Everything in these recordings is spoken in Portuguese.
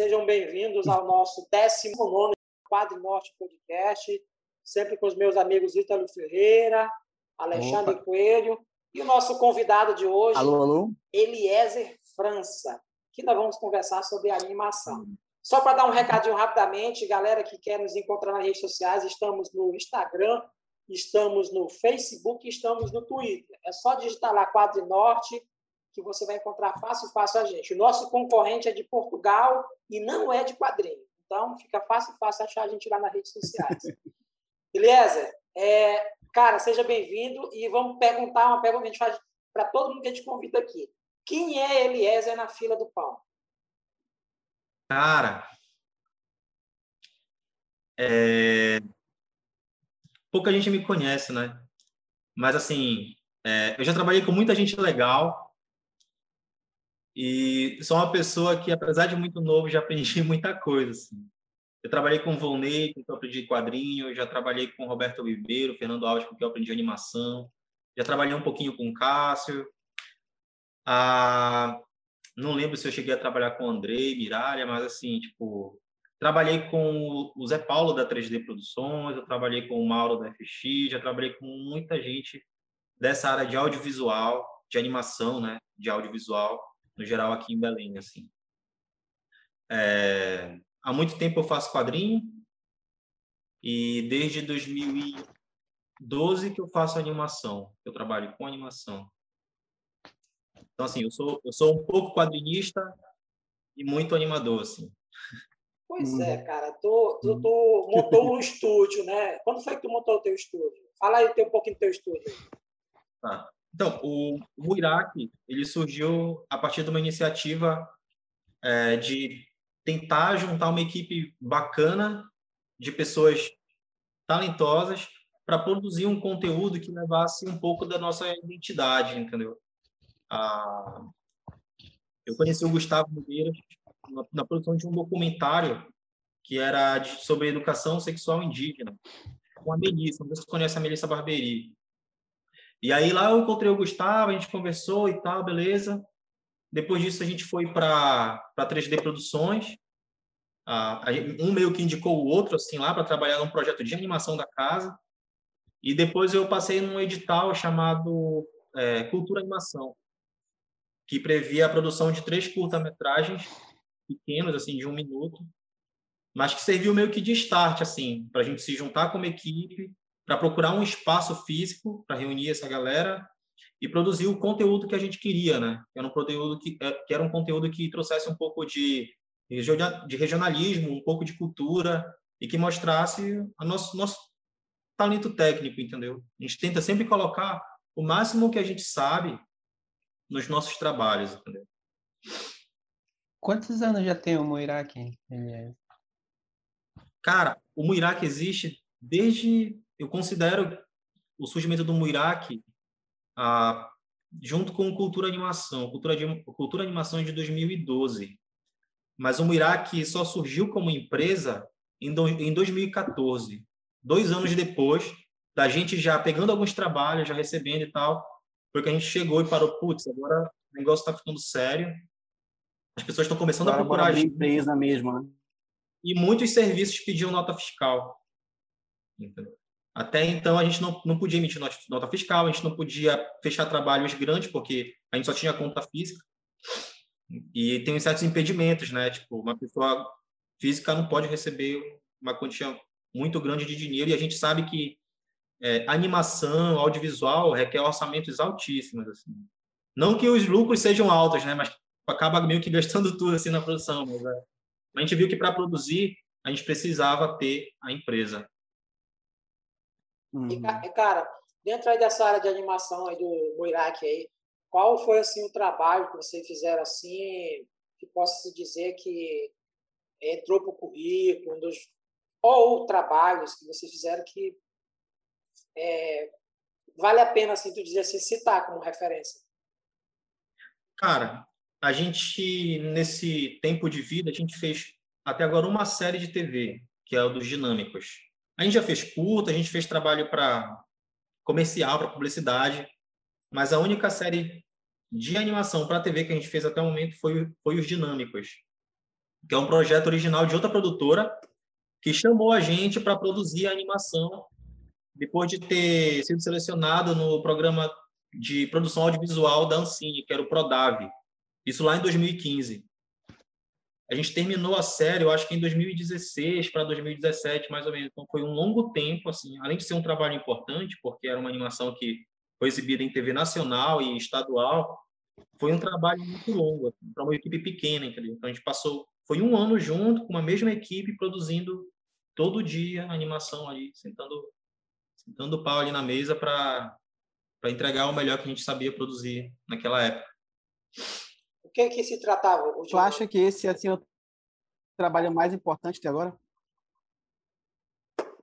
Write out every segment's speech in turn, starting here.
sejam bem-vindos ao nosso 19 Quadro Norte Podcast, sempre com os meus amigos Ítalo Ferreira, Alexandre Opa. Coelho e o nosso convidado de hoje, alô, alô. Eliezer França, que nós vamos conversar sobre animação. Só para dar um recadinho rapidamente, galera que quer nos encontrar nas redes sociais, estamos no Instagram, estamos no Facebook, estamos no Twitter. É só digitar lá Quadro Norte que você vai encontrar fácil, fácil a gente. O nosso concorrente é de Portugal e não é de quadrinho. Então, fica fácil, fácil achar a gente lá nas redes sociais. Beleza? É, cara, seja bem-vindo e vamos perguntar uma pergunta que a gente faz para todo mundo que a gente convida aqui. Quem é Eliezer na fila do pão? Cara, é... pouca gente me conhece, né? Mas, assim, é... eu já trabalhei com muita gente legal, e sou uma pessoa que, apesar de muito novo, já aprendi muita coisa. Assim. Eu trabalhei com o Volney, com que eu aprendi quadrinho, já trabalhei com o Roberto Oliveira, Fernando Alves, com que eu aprendi animação, já trabalhei um pouquinho com o Cássio. Ah, não lembro se eu cheguei a trabalhar com o Andrei, Miralha, mas assim, tipo, trabalhei com o Zé Paulo da 3D Produções, eu trabalhei com o Mauro da FX, já trabalhei com muita gente dessa área de audiovisual, de animação, né, de audiovisual no geral aqui em Belém, assim. É, há muito tempo eu faço quadrinho e desde 2012 que eu faço animação, eu trabalho com animação. Então assim, eu sou eu sou um pouco quadrinista e muito animador assim. Pois é, cara, tu, tu, tu montou um estúdio, né? Quando foi que tu montou o teu estúdio? Fala aí um pouquinho do teu estúdio. Tá. Então, o, Iraque, ele surgiu a partir de uma iniciativa é, de tentar juntar uma equipe bacana de pessoas talentosas para produzir um conteúdo que levasse um pouco da nossa identidade, entendeu? Ah, eu conheci o Gustavo Moreira na, na, produção de um documentário que era de, sobre educação sexual indígena, com a Melissa, não sei se você conhece a Melissa Barberi. E aí lá eu encontrei o Gustavo, a gente conversou e tal, beleza. Depois disso a gente foi para 3D Produções. Ah, um meio que indicou o outro assim lá para trabalhar num projeto de animação da casa. E depois eu passei num edital chamado é, Cultura Animação, que previa a produção de três curta-metragens pequenos, assim, de um minuto, mas que serviu meio que de start, assim, para a gente se juntar como equipe para procurar um espaço físico para reunir essa galera e produzir o conteúdo que a gente queria, né? Que era um conteúdo que, é, que era um conteúdo que trouxesse um pouco de de regionalismo, um pouco de cultura e que mostrasse o nosso nosso talento técnico, entendeu? A gente tenta sempre colocar o máximo que a gente sabe nos nossos trabalhos, entendeu? Quantos anos já tem o Muiraque? Cara, o Muiraque existe desde eu considero o surgimento do Muiraque ah, junto com Cultura Animação. Cultura, de, Cultura Animação é de 2012. Mas o Muiraque só surgiu como empresa em, do, em 2014. Dois anos depois da gente já pegando alguns trabalhos, já recebendo e tal, porque a gente chegou e parou, putz, agora o negócio está ficando sério. As pessoas estão começando agora, a procurar a empresa mesmo, né? E muitos serviços pediam nota fiscal. Entendeu? Até então, a gente não, não podia emitir nota fiscal, a gente não podia fechar trabalhos grandes, porque a gente só tinha conta física. E tem certos impedimentos, né? Tipo, uma pessoa física não pode receber uma quantia muito grande de dinheiro, e a gente sabe que é, animação, audiovisual requer orçamentos altíssimos. Assim. Não que os lucros sejam altos, né? Mas acaba meio que gastando tudo assim na produção. Mas, é, a gente viu que para produzir a gente precisava ter a empresa. Uhum. E, cara, dentro aí dessa área de animação aí do Moirac aí, qual foi assim o trabalho que vocês fizeram assim, que possa se dizer que entrou para o currículo, um dos, ou trabalhos que vocês fizeram que é, vale a pena assim tu dizer assim, citar como referência? Cara, a gente nesse tempo de vida a gente fez até agora uma série de TV que é o dos dinâmicos a gente já fez curta, a gente fez trabalho para comercial, para publicidade, mas a única série de animação para TV que a gente fez até o momento foi, foi os Dinâmicos. que é um projeto original de outra produtora, que chamou a gente para produzir a animação, depois de ter sido selecionado no programa de produção audiovisual da Ancine, que era o Prodave. Isso lá em 2015. A gente terminou a série, eu acho que em 2016 para 2017, mais ou menos. Então foi um longo tempo, assim, além de ser um trabalho importante, porque era uma animação que foi exibida em TV nacional e estadual, foi um trabalho muito longo, assim, para uma equipe pequena, entendeu? Então a gente passou, foi um ano junto com a mesma equipe produzindo todo dia a animação ali, sentando, sentando o pau ali na mesa para para entregar o melhor que a gente sabia produzir naquela época. O que que se tratava? Tu acha que esse assim, é o trabalho mais importante até agora?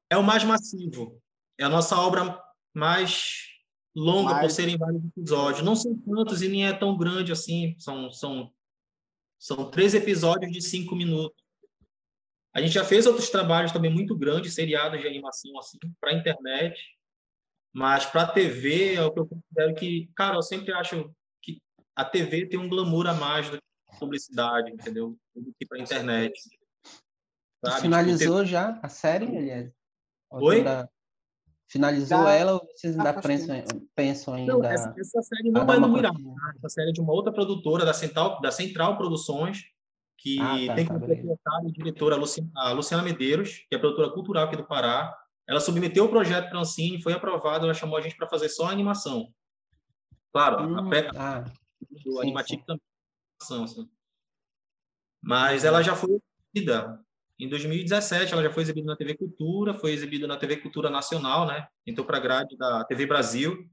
É o mais massivo. É a nossa obra mais longa mais... por serem vários episódios. Não são tantos e nem é tão grande assim. São, são, são três episódios de cinco minutos. A gente já fez outros trabalhos também muito grandes, seriados de animação assim, para a internet. Mas para a TV é o que eu considero que, cara, eu sempre acho a TV tem um glamour a mais do que a publicidade, entendeu? Do que para a internet. Sabe? Finalizou tipo, já a série, aliás? Oi? Finalizou já, ela ou vocês ainda pensam, pensam ainda? Não, essa, essa série não é no Mirage. Essa série é de uma outra produtora da Central, da Central Produções, que ah, tá, tem como tá, proprietária e diretora a Luciana Medeiros, que é produtora cultural aqui do Pará. Ela submeteu o projeto para a Ancine, foi aprovado, ela chamou a gente para fazer só a animação. Claro, hum, a ah, do animativo também. Assim. Mas ela já foi exibida. Em 2017, ela já foi exibida na TV Cultura, foi exibida na TV Cultura Nacional, né? Entrou para a grade da TV Brasil.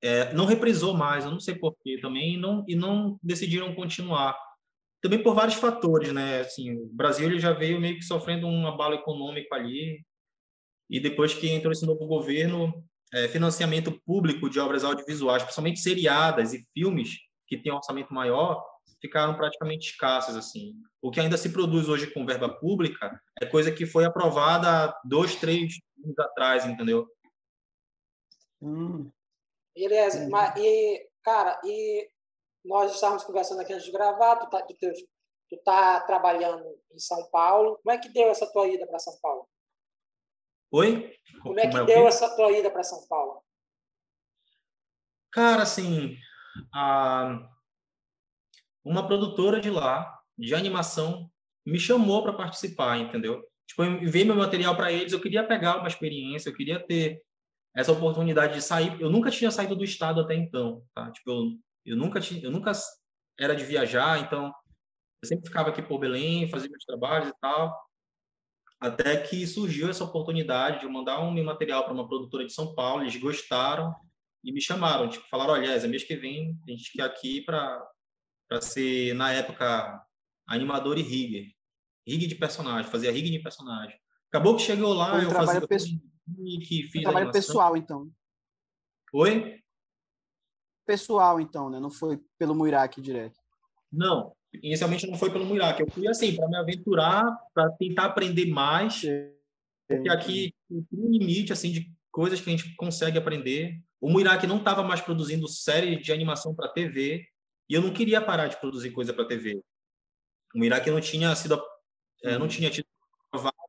É, não reprisou mais, eu não sei porquê também, e não, e não decidiram continuar. Também por vários fatores, né? Assim, o Brasil ele já veio meio que sofrendo um abalo econômico ali, e depois que entrou esse novo governo, é, financiamento público de obras audiovisuais, principalmente seriadas e filmes que têm um orçamento maior, ficaram praticamente escassos assim. O que ainda se produz hoje com verba pública é coisa que foi aprovada dois, três anos atrás, entendeu? Hum. Beleza, mas e cara, e nós estávamos conversando aqui antes de gravar, tu tá, tu, tu tá trabalhando em São Paulo. Como é que deu essa tua ida para São Paulo? Oi? Como é que Como é deu essa tua ida para São Paulo? Cara, assim, a... uma produtora de lá, de animação, me chamou para participar, entendeu? Tipo, eu enviei meu material para eles, eu queria pegar uma experiência, eu queria ter essa oportunidade de sair. Eu nunca tinha saído do estado até então, tá? Tipo, eu, eu nunca tinha, eu nunca era de viajar, então eu sempre ficava aqui por Belém, fazia meus trabalhos e tal. Até que surgiu essa oportunidade de mandar um material para uma produtora de São Paulo, eles gostaram e me chamaram, tipo, falaram, olha, é mês que vem a gente quer aqui para ser, na época, animador e rigger. Rig de personagem, fazia rig de personagem. Acabou que chegou lá, Foi eu fazia... Pessoal. Que fiz trabalho pessoal, então. Oi? Pessoal, então, né? Não foi pelo Muirac direto. Não, inicialmente não foi pelo Muirac. Eu fui assim, para me aventurar, para tentar aprender mais. Porque aqui tem um limite assim de coisas que a gente consegue aprender. O Muirac não estava mais produzindo série de animação para TV e eu não queria parar de produzir coisa para TV. O Muirac não tinha sido, é, não uhum. tinha tido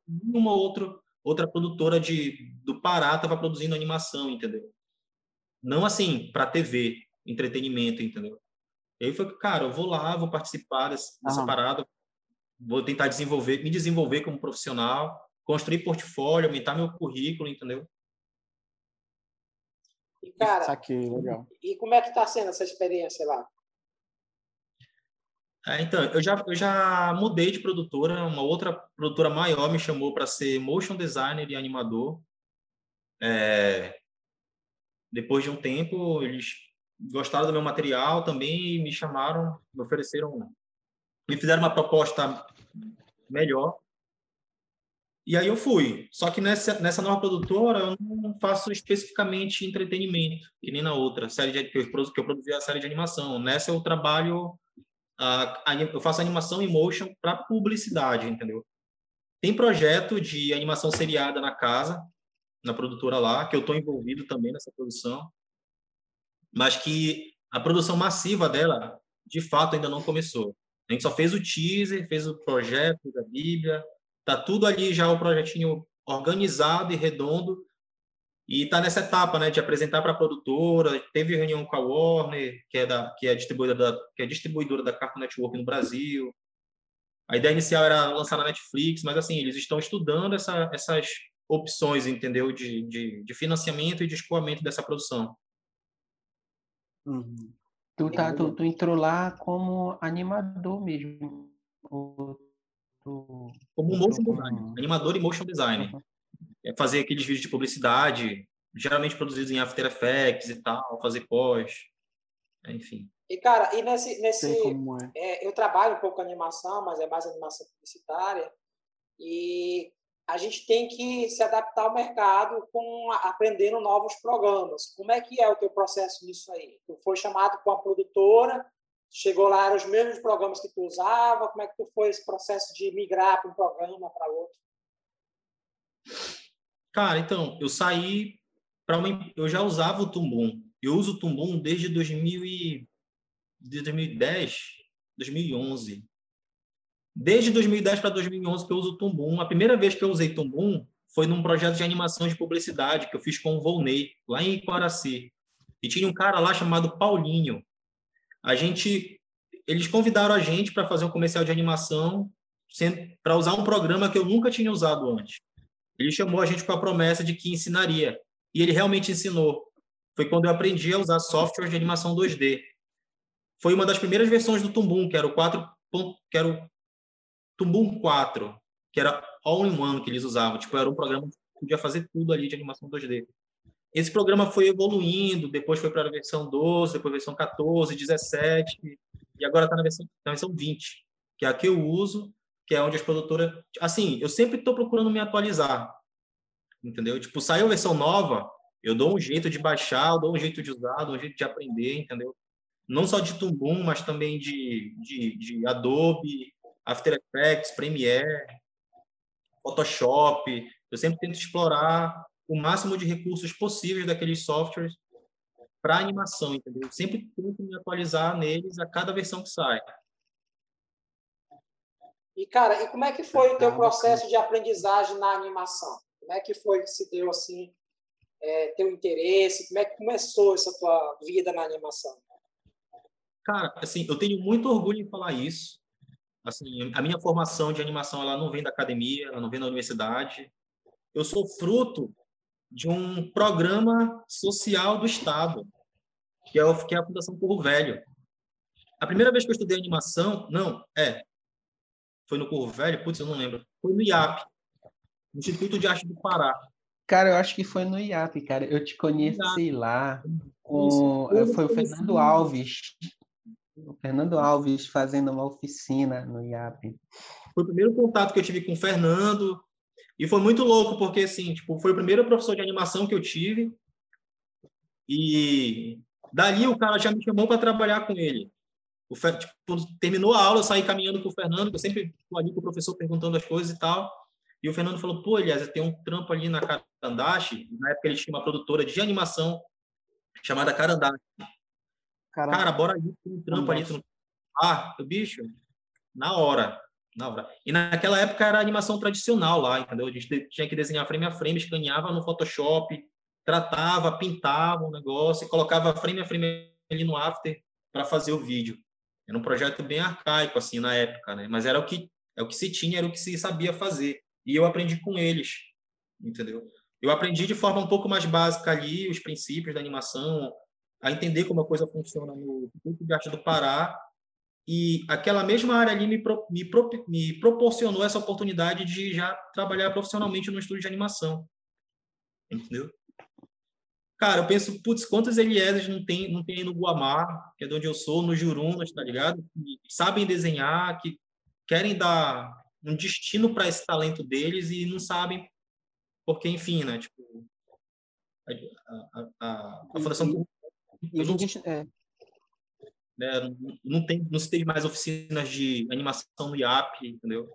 nenhuma outra outra produtora de do Pará estava produzindo animação, entendeu? Não assim para TV, entretenimento, entendeu? E aí foi, cara, eu vou lá, vou participar dessa, dessa parada, vou tentar desenvolver, me desenvolver como profissional, construir portfólio, aumentar meu currículo, entendeu? E, cara, aqui, legal. e como é que está sendo essa experiência lá? É, então, eu já, eu já mudei de produtora, uma outra produtora maior me chamou para ser motion designer e animador. É, depois de um tempo, eles gostaram do meu material também e me chamaram, me ofereceram, me fizeram uma proposta melhor. E aí eu fui. Só que nessa, nessa nova produtora eu não faço especificamente entretenimento, que nem na outra série de, que, eu, que eu produzi a série de animação. Nessa eu trabalho, a, a, eu faço animação em motion para publicidade, entendeu? Tem projeto de animação seriada na casa, na produtora lá, que eu estou envolvido também nessa produção mas que a produção massiva dela, de fato, ainda não começou. A gente só fez o teaser, fez o projeto da Bíblia, tá tudo ali já o projetinho organizado e redondo e está nessa etapa, né, de apresentar para a produtora. Teve reunião com a Warner, que é da que é distribuidora da que é distribuidora da Cartoon Network no Brasil. A ideia inicial era lançar na Netflix, mas assim eles estão estudando essa, essas opções, entendeu, de, de, de, financiamento e de escoamento dessa produção. Uhum. Tu, tá, tu, tu, entrou lá como animador mesmo. Tu, como motion design, animador e motion design. Uhum. É fazer aqueles vídeos de publicidade, geralmente produzidos em After Effects e tal, fazer pós, enfim. E, cara, e nesse. nesse é. É, eu trabalho um pouco com animação, mas é mais animação publicitária. E a gente tem que se adaptar ao mercado com aprendendo novos programas. Como é que é o teu processo nisso aí? Tu foi chamado com a produtora, chegou lá, eram os mesmos programas que tu usava, como é que tu foi esse processo de migrar para um programa para outro? Cara, então, eu saí para uma eu já usava o Tumbum. Eu uso o Tumbum desde 2000 e, de 2010, 2011. Desde 2010 para 2011 que eu uso Tumbum. A primeira vez que eu usei Tumbum foi num projeto de animação de publicidade que eu fiz com o Volney, lá em Iquaraci. E tinha um cara lá chamado Paulinho. A gente eles convidaram a gente para fazer um comercial de animação para usar um programa que eu nunca tinha usado antes. Ele chamou a gente com a promessa de que ensinaria. E ele realmente ensinou. Foi quando eu aprendi a usar software de animação 2D. Foi uma das primeiras versões do Tumbum, que era o 4. Que era o Tumbum 4, que era all-in-one que eles usavam. Tipo, era um programa que podia fazer tudo ali de animação 2D. Esse programa foi evoluindo, depois foi para a versão 12, depois versão 14, 17, e agora está na versão, na versão 20, que é a que eu uso, que é onde as produtoras. Assim, eu sempre estou procurando me atualizar. Entendeu? Tipo, saiu a versão nova, eu dou um jeito de baixar, eu dou um jeito de usar, dou um jeito de aprender, entendeu? Não só de Tumbum, mas também de, de, de Adobe, After Effects, Premiere, Photoshop. Eu sempre tento explorar o máximo de recursos possíveis daqueles softwares para animação, entendeu? Eu sempre tento me atualizar neles a cada versão que sai. E, cara, e como é que foi o teu processo de aprendizagem na animação? Como é que foi que se deu, assim, é, teu interesse? Como é que começou essa tua vida na animação? Cara, assim, eu tenho muito orgulho em falar isso. Assim, a minha formação de animação, ela não vem da academia, ela não vem da universidade. Eu sou fruto de um programa social do Estado, que é, o, que é a Fundação Corro Velho. A primeira vez que eu estudei animação, não, é, foi no Corvo Velho? Putz, eu não lembro. Foi no IAP, Instituto de Arte do Pará. Cara, eu acho que foi no IAP, cara. Eu te conheci lá com... Foi o Fernando Alves. O Fernando Alves fazendo uma oficina no IAP. Foi o primeiro contato que eu tive com o Fernando. E foi muito louco, porque, assim, tipo, foi o primeiro professor de animação que eu tive. E dali o cara já me chamou para trabalhar com ele. O, tipo, quando terminou a aula, eu saí caminhando com o Fernando, eu sempre ali com o professor perguntando as coisas e tal. E o Fernando falou: pô, Elias, tem um trampo ali na Carandache. Na época ele tinha uma produtora de animação chamada Carandache. Caramba. Cara, bora tem um trampo ali. Ah, o bicho, na hora. Na hora. E naquela época era animação tradicional lá, entendeu? A gente tinha que desenhar frame a frame, escaneava no Photoshop, tratava, pintava o um negócio e colocava frame a frame ali no After para fazer o vídeo. Era um projeto bem arcaico assim na época, né? Mas era o que é o que se tinha, era o que se sabia fazer. E eu aprendi com eles, entendeu? Eu aprendi de forma um pouco mais básica ali os princípios da animação, a entender como a coisa funciona no Instituto de Arte do Pará. E aquela mesma área ali me, pro, me, pro, me proporcionou essa oportunidade de já trabalhar profissionalmente no estúdio de animação. Entendeu? Cara, eu penso, putz, quantos Eliéses não tem, não tem no Guamá, que é de onde eu sou, no Jurunas, tá ligado? Que sabem desenhar, que querem dar um destino para esse talento deles e não sabem, porque, enfim, né? Tipo, a, a, a, a Fundação. E, não, é. né, não, não, tem, não se tem mais oficinas de animação no IAP, entendeu?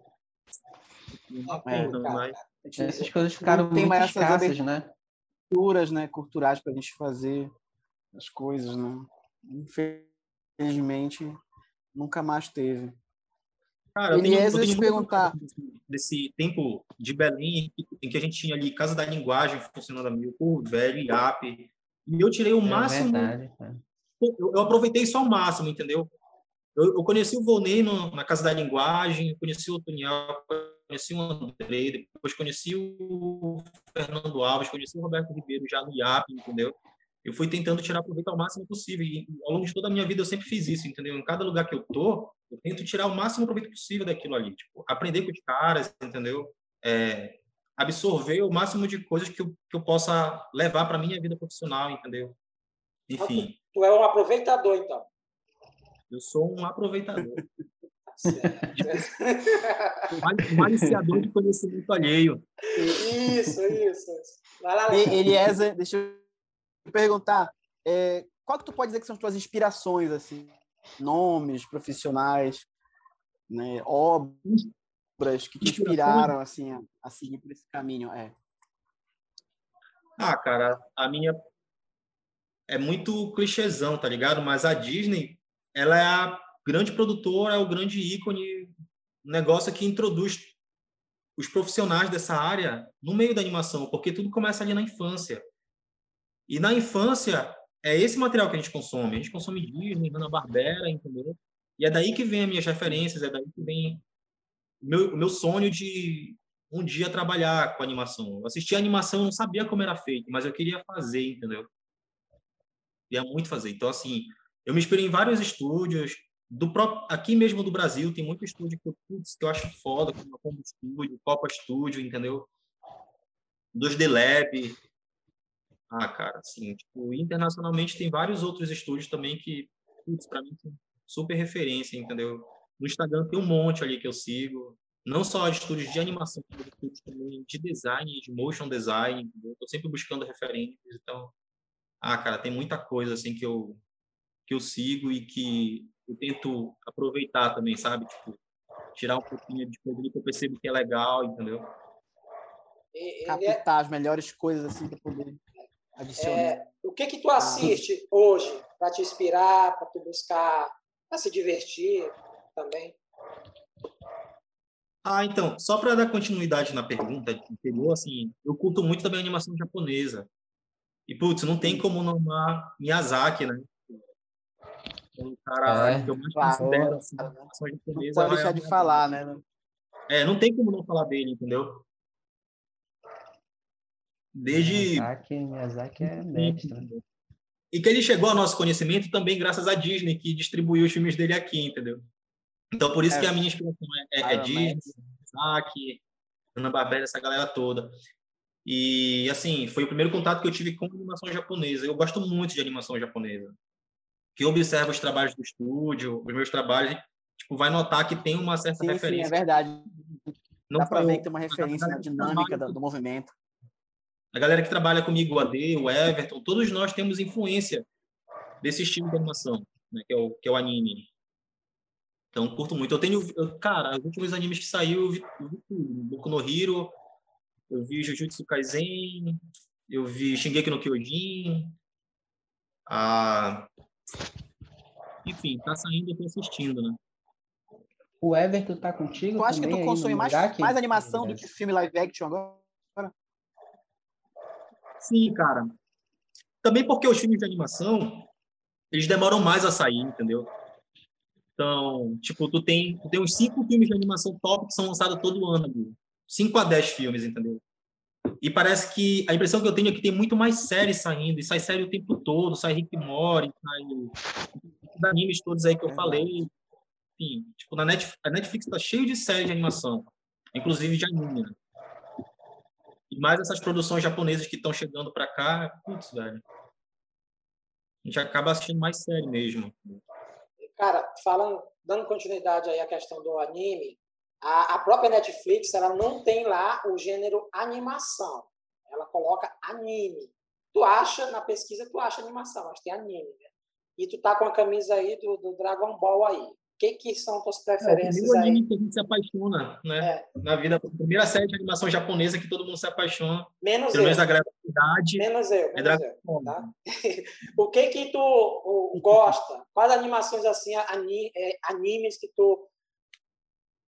É, mais. Essas coisas ficaram muito escassas, né? culturas, né, culturais para a gente fazer as coisas, né? Infelizmente, nunca mais teve. Cara, eu tenho, eu tenho eu muita perguntar. desse, tempo de Belém em que- a gente tinha ali Casa da Linguagem funcionando a mil, o velho, IAP. E eu tirei o É máximo verdade, eu, eu aproveitei isso ao máximo, entendeu? Eu, eu conheci o Volney no- na Casa da Linguagem, conheci o Toniel, conheci o André, depois conheci o Fernando Alves, conheci o Roberto Ribeiro já no IAP, entendeu? Eu fui tentando tirar proveito ao máximo possível. E ao longo de toda a minha vida eu sempre fiz isso, entendeu? Em cada lugar que eu tô, eu tento tirar o máximo proveito possível daquilo ali. Tipo, aprender com os caras, entendeu? É, absorver o máximo de coisas que eu, que eu possa levar para minha vida profissional, entendeu? Enfim. Tu é um aproveitador, então. Eu sou um aproveitador, Tá um maliciador de conhecimento alheio. isso, isso. Vai lá, E-. Eliezer, deixa eu perguntar. é, qual que tu pode dizer que são as tuas inspirações, assim? Nomes, profissionais, né, obras que te inspiraram, assim, a, seguir por esse caminho? É. Ah, cara, a minha é muito clichêzão, tá ligado? Mas a Disney, ela é a grande produtora, é o grande ícone, um negócio que introduz os profissionais dessa área no meio da animação, porque tudo começa ali na infância. E na infância é esse material que a gente consome. A gente consome Disney, Hanna-Barbera, entendeu? E é daí que vem as minhas referências, é daí que vem o meu, meu sonho de um dia trabalhar com animação. Eu assistia animação, não sabia como era feito, mas eu queria fazer, entendeu? Queria muito fazer. Então, assim, eu me inspirei em vários estúdios, do próprio, aqui mesmo do Brasil, tem muito estúdio que eu, putz, que eu acho foda, como a Combo Studio, Copa Studio, entendeu? Dos The Lab. Ah, cara, assim, tipo, internacionalmente tem vários outros estúdios também que, putz, pra mim, super referência, entendeu? No Instagram tem um monte ali que eu sigo, não só estúdios de animação, mas estúdios também de design, de motion design, entendeu? Tô sempre buscando referências, então, ah, cara, tem muita coisa assim que eu que eu sigo e que eu tento aproveitar também, sabe? Tipo, tirar um pouquinho de coisa que eu percebo que é legal, entendeu? E- é- Captar as melhores coisas, assim, para poder adicionar. é, o que que tu assiste hoje para te inspirar, para tu buscar, para se divertir também? Ah, então, só para dar continuidade na pergunta anterior, assim, eu curto muito também a animação japonesa. E, putz, não tem como não amar Miyazaki, né? É um cara É. que eu mais Claro. considero, assim, a Não animação Não japonesa. pode vai deixar de falar, né? É, não tem como não falar dele, entendeu? Desde... Miyazaki, Miyazaki é mestre. E que ele chegou ao nosso conhecimento também graças à Disney, que distribuiu os filmes dele aqui, entendeu? Então, por isso É. que a minha inspiração é, é, é Disney. Isaac, Hanna-Barbera, essa galera toda. E, assim, foi o primeiro contato que eu tive com animação japonesa. Eu gosto muito de animação japonesa. Que eu observo os trabalhos do estúdio, os meus trabalhos, tipo, vai notar que tem uma certa Sim, sim, é referência. verdade. Não Dá para ver que tem uma referência na dinâmica do, do movimento. a galera que trabalha comigo, o AD, o Everton, todos nós temos influência desse estilo de animação, né, que, é o, que é o anime. Então, curto muito. Eu tenho, eu- cara, os últimos animes que saiu, eu vi, eu vi tudo. Boku no Hero, eu vi Jujutsu Kaisen, eu vi Shingeki no Kyojin. Ah, enfim, tá saindo, eu tô assistindo, né? O Everton tá contigo Tu acha que tu consome mais, mais animação do que filme live action agora? Sim, cara. Também porque os filmes de animação, eles demoram mais a sair, entendeu? Então, tipo, tu tem, tu tem uns cinco filmes de animação top que são lançados todo ano, amigo. 5 a 10 filmes, entendeu? E parece que a impressão que eu tenho é que tem muito mais séries saindo, e sai série o tempo todo, sai Rick and Morty, sai os animes todos aí que eu falei. Enfim, tipo, na Netflix, a Netflix tá cheio de séries de animação, inclusive de anime, né? E mais essas produções japonesas que estão chegando para cá, putz, velho. A gente acaba assistindo mais série mesmo. Cara, falando, dando continuidade aí à questão do anime, a, a própria Netflix ela não tem lá o gênero animação. Ela coloca anime. Tu acha, na pesquisa, tu acha animação, mas tem anime, né? E tu tá com a camisa aí do, do Dragon Ball aí. O que, que são tuas É o preferências aí? anime que a gente se apaixona, né? É, Na vida, a primeira série de animação japonesa que todo mundo se apaixona, menos pelo eu. menos a galera da idade, Menos eu, é menos eu. Tá? O que que tu o, gosta? Quais animações assim, ani, é, animes que tu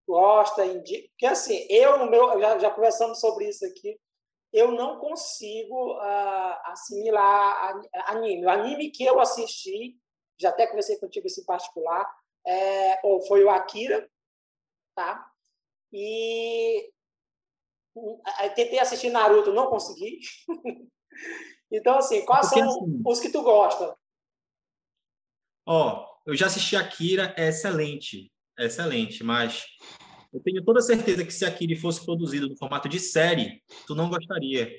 gosta, indica. Porque assim, eu no meu, já, já conversamos sobre isso aqui, eu não consigo uh, assimilar anime. O anime que eu assisti, já até conversei contigo esse em particular, é, foi o Akira, tá? E tentei assistir Naruto, não consegui. então, assim, quais Porque, são assim, os que tu gosta? Ó, eu já assisti Akira, é excelente, é excelente, mas eu tenho toda certeza que se Akira fosse produzido no formato de série, tu não gostaria.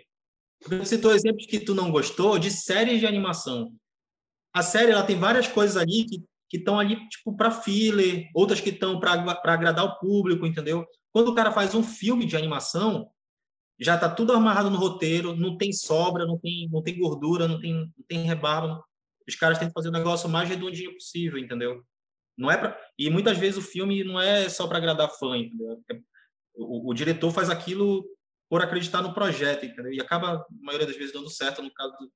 Você citou exemplos que tu não gostou de séries de animação. A série ela tem várias coisas ali que que estão ali tipo para filler, outras que estão para agradar o público, entendeu? Quando o cara faz um filme de animação, já está tudo amarrado no roteiro, não tem sobra, não tem, não tem gordura, não tem, não tem rebarba. Os caras que fazer o negócio mais redondinho possível, entendeu? Não é para e muitas vezes o filme não é só para agradar fã, entendeu? É, o, o, diretor faz aquilo por acreditar no projeto, entendeu? E acaba a maioria das vezes dando certo no caso do,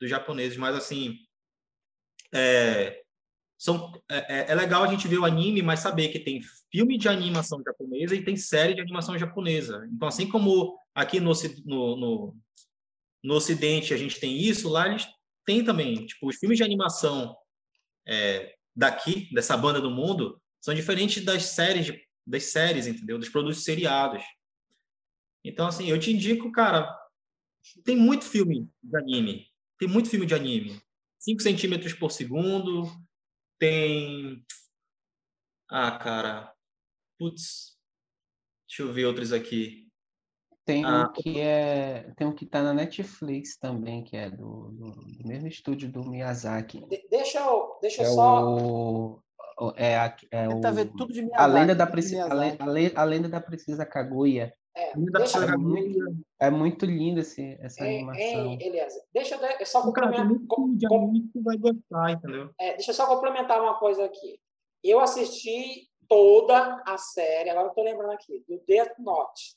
dos japoneses, mas assim é, são é, é, é legal a gente ver o anime, mas saber que tem filme de animação japonesa e tem série de animação japonesa. Então assim como aqui no, no, no, no Ocidente a gente tem isso, lá eles têm também, tipo os filmes de animação é, daqui, dessa banda do mundo, são diferentes das séries, das séries, entendeu? Dos produtos seriados. Então, assim, eu te indico, cara, tem muito filme de anime. Tem muito filme de anime. 5 centímetros por segundo. Tem. Ah, cara. Putz. Deixa eu ver outros aqui. Tem ah, um que é. Tem um que tá na Netflix também, que é do, do, do mesmo estúdio do Miyazaki. De, deixa eu, deixa é só. O, é, a, é o, tá vendo tudo de Miyazaki, a lenda da princesa, a, a, lenda da princesa Kaguya. É, deixa, é, muito, é muito lindo esse, essa é, animação. É, Eliezer, deixa eu só complementar. Com, com, vai gostar, entendeu? É, deixa eu só complementar uma coisa aqui. Eu assisti toda a série, agora eu tô lembrando aqui, do Death Note.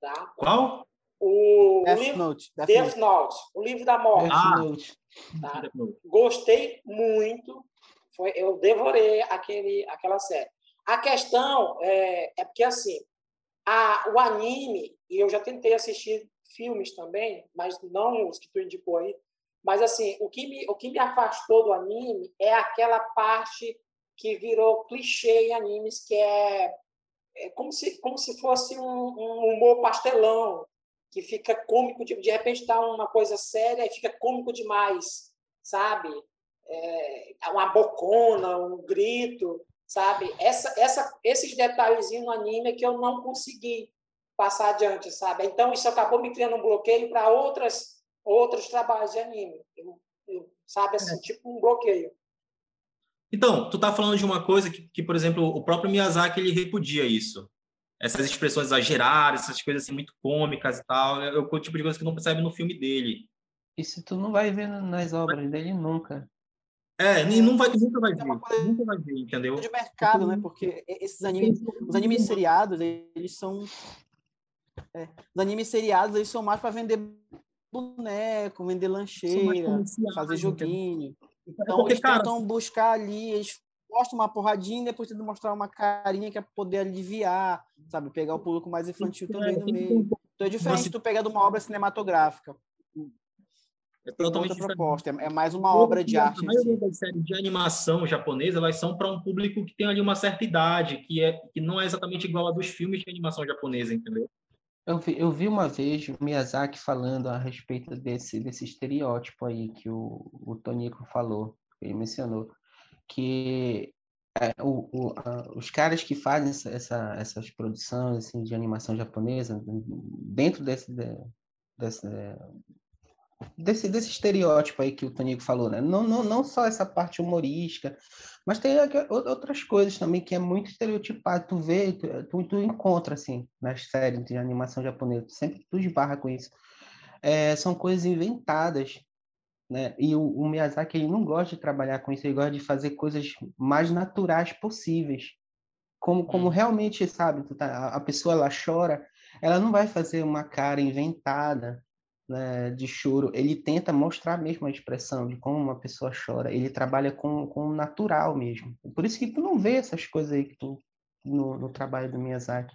Tá? Qual? O, Death, livro, Note, Death, Death Note. Note. o livro da morte. Ah. Tá? Gostei muito. Foi, eu devorei aquele, aquela série. A questão é, é porque, assim, a, o anime, e eu já tentei assistir filmes também, mas não os que tu indicou aí, mas, assim, o que me, o que me afastou do anime é aquela parte que virou clichê em animes, que é é como se, como se fosse um, um humor pastelão, que fica cômico, de, de repente está uma coisa séria e fica cômico demais, sabe? É, uma bocona, um grito, sabe? Essa, essa, esses detalhezinhos no anime é que eu não consegui passar adiante, sabe? Então isso acabou me criando um bloqueio para outras outros trabalhos de anime, eu, eu, sabe? Assim, é. tipo um bloqueio. Então, tu tá falando de uma coisa que, que, por exemplo, o próprio Miyazaki ele repudia isso. Essas expressões exageradas, essas coisas assim muito cômicas e tal, é o tipo de coisa que não percebe no filme dele. Isso tu não vai ver nas obras dele nunca. É, nem, não vai, nunca vai ver, nunca vai ver, entendeu? De mercado, né? Porque esses animes, os animes seriados, eles são é, os animes seriados, eles são mais para vender boneco, vender lancheira, fazer joguinho. Entendeu? Então, porque, eles cara... tentam buscar ali, eles mostram uma porradinha e depois tentam mostrar uma carinha que é poder aliviar, sabe? Pegar o público mais infantil é, também no meio. Então é diferente de tu pegar de uma obra cinematográfica. É totalmente proposta, é mais uma obra de arte. A maioria das séries de animação japonesa, elas são para um público que tem ali uma certa idade, que, é, que não é exatamente igual a dos filmes de animação japonesa, entendeu? Eu vi, eu vi uma vez o Miyazaki falando a respeito desse, desse estereótipo aí que o, o Tonico falou, ele mencionou, que é, o, o, a, os caras que fazem essa, essa, essas produções assim, de animação japonesa, dentro desse, desse, desse, desse estereótipo aí que o Tonico falou, né? Não, não, não só essa parte humorística, mas tem outras coisas também que é muito estereotipado. Tu vê, tu, tu encontra, assim, nas séries de animação japonesa, tu sempre tu esbarra com isso. É, são coisas inventadas, né? E o, o, Miyazaki, ele não gosta de trabalhar com isso, ele gosta de fazer coisas mais naturais possíveis. Como, como hum. realmente, sabe, tá, a pessoa, ela chora, ela não vai fazer uma cara inventada, né, de choro, ele tenta mostrar mesmo a expressão de como uma pessoa chora. Ele trabalha com, com o natural mesmo. Por isso que tu não vê essas coisas aí que tu no, no trabalho do Miyazaki.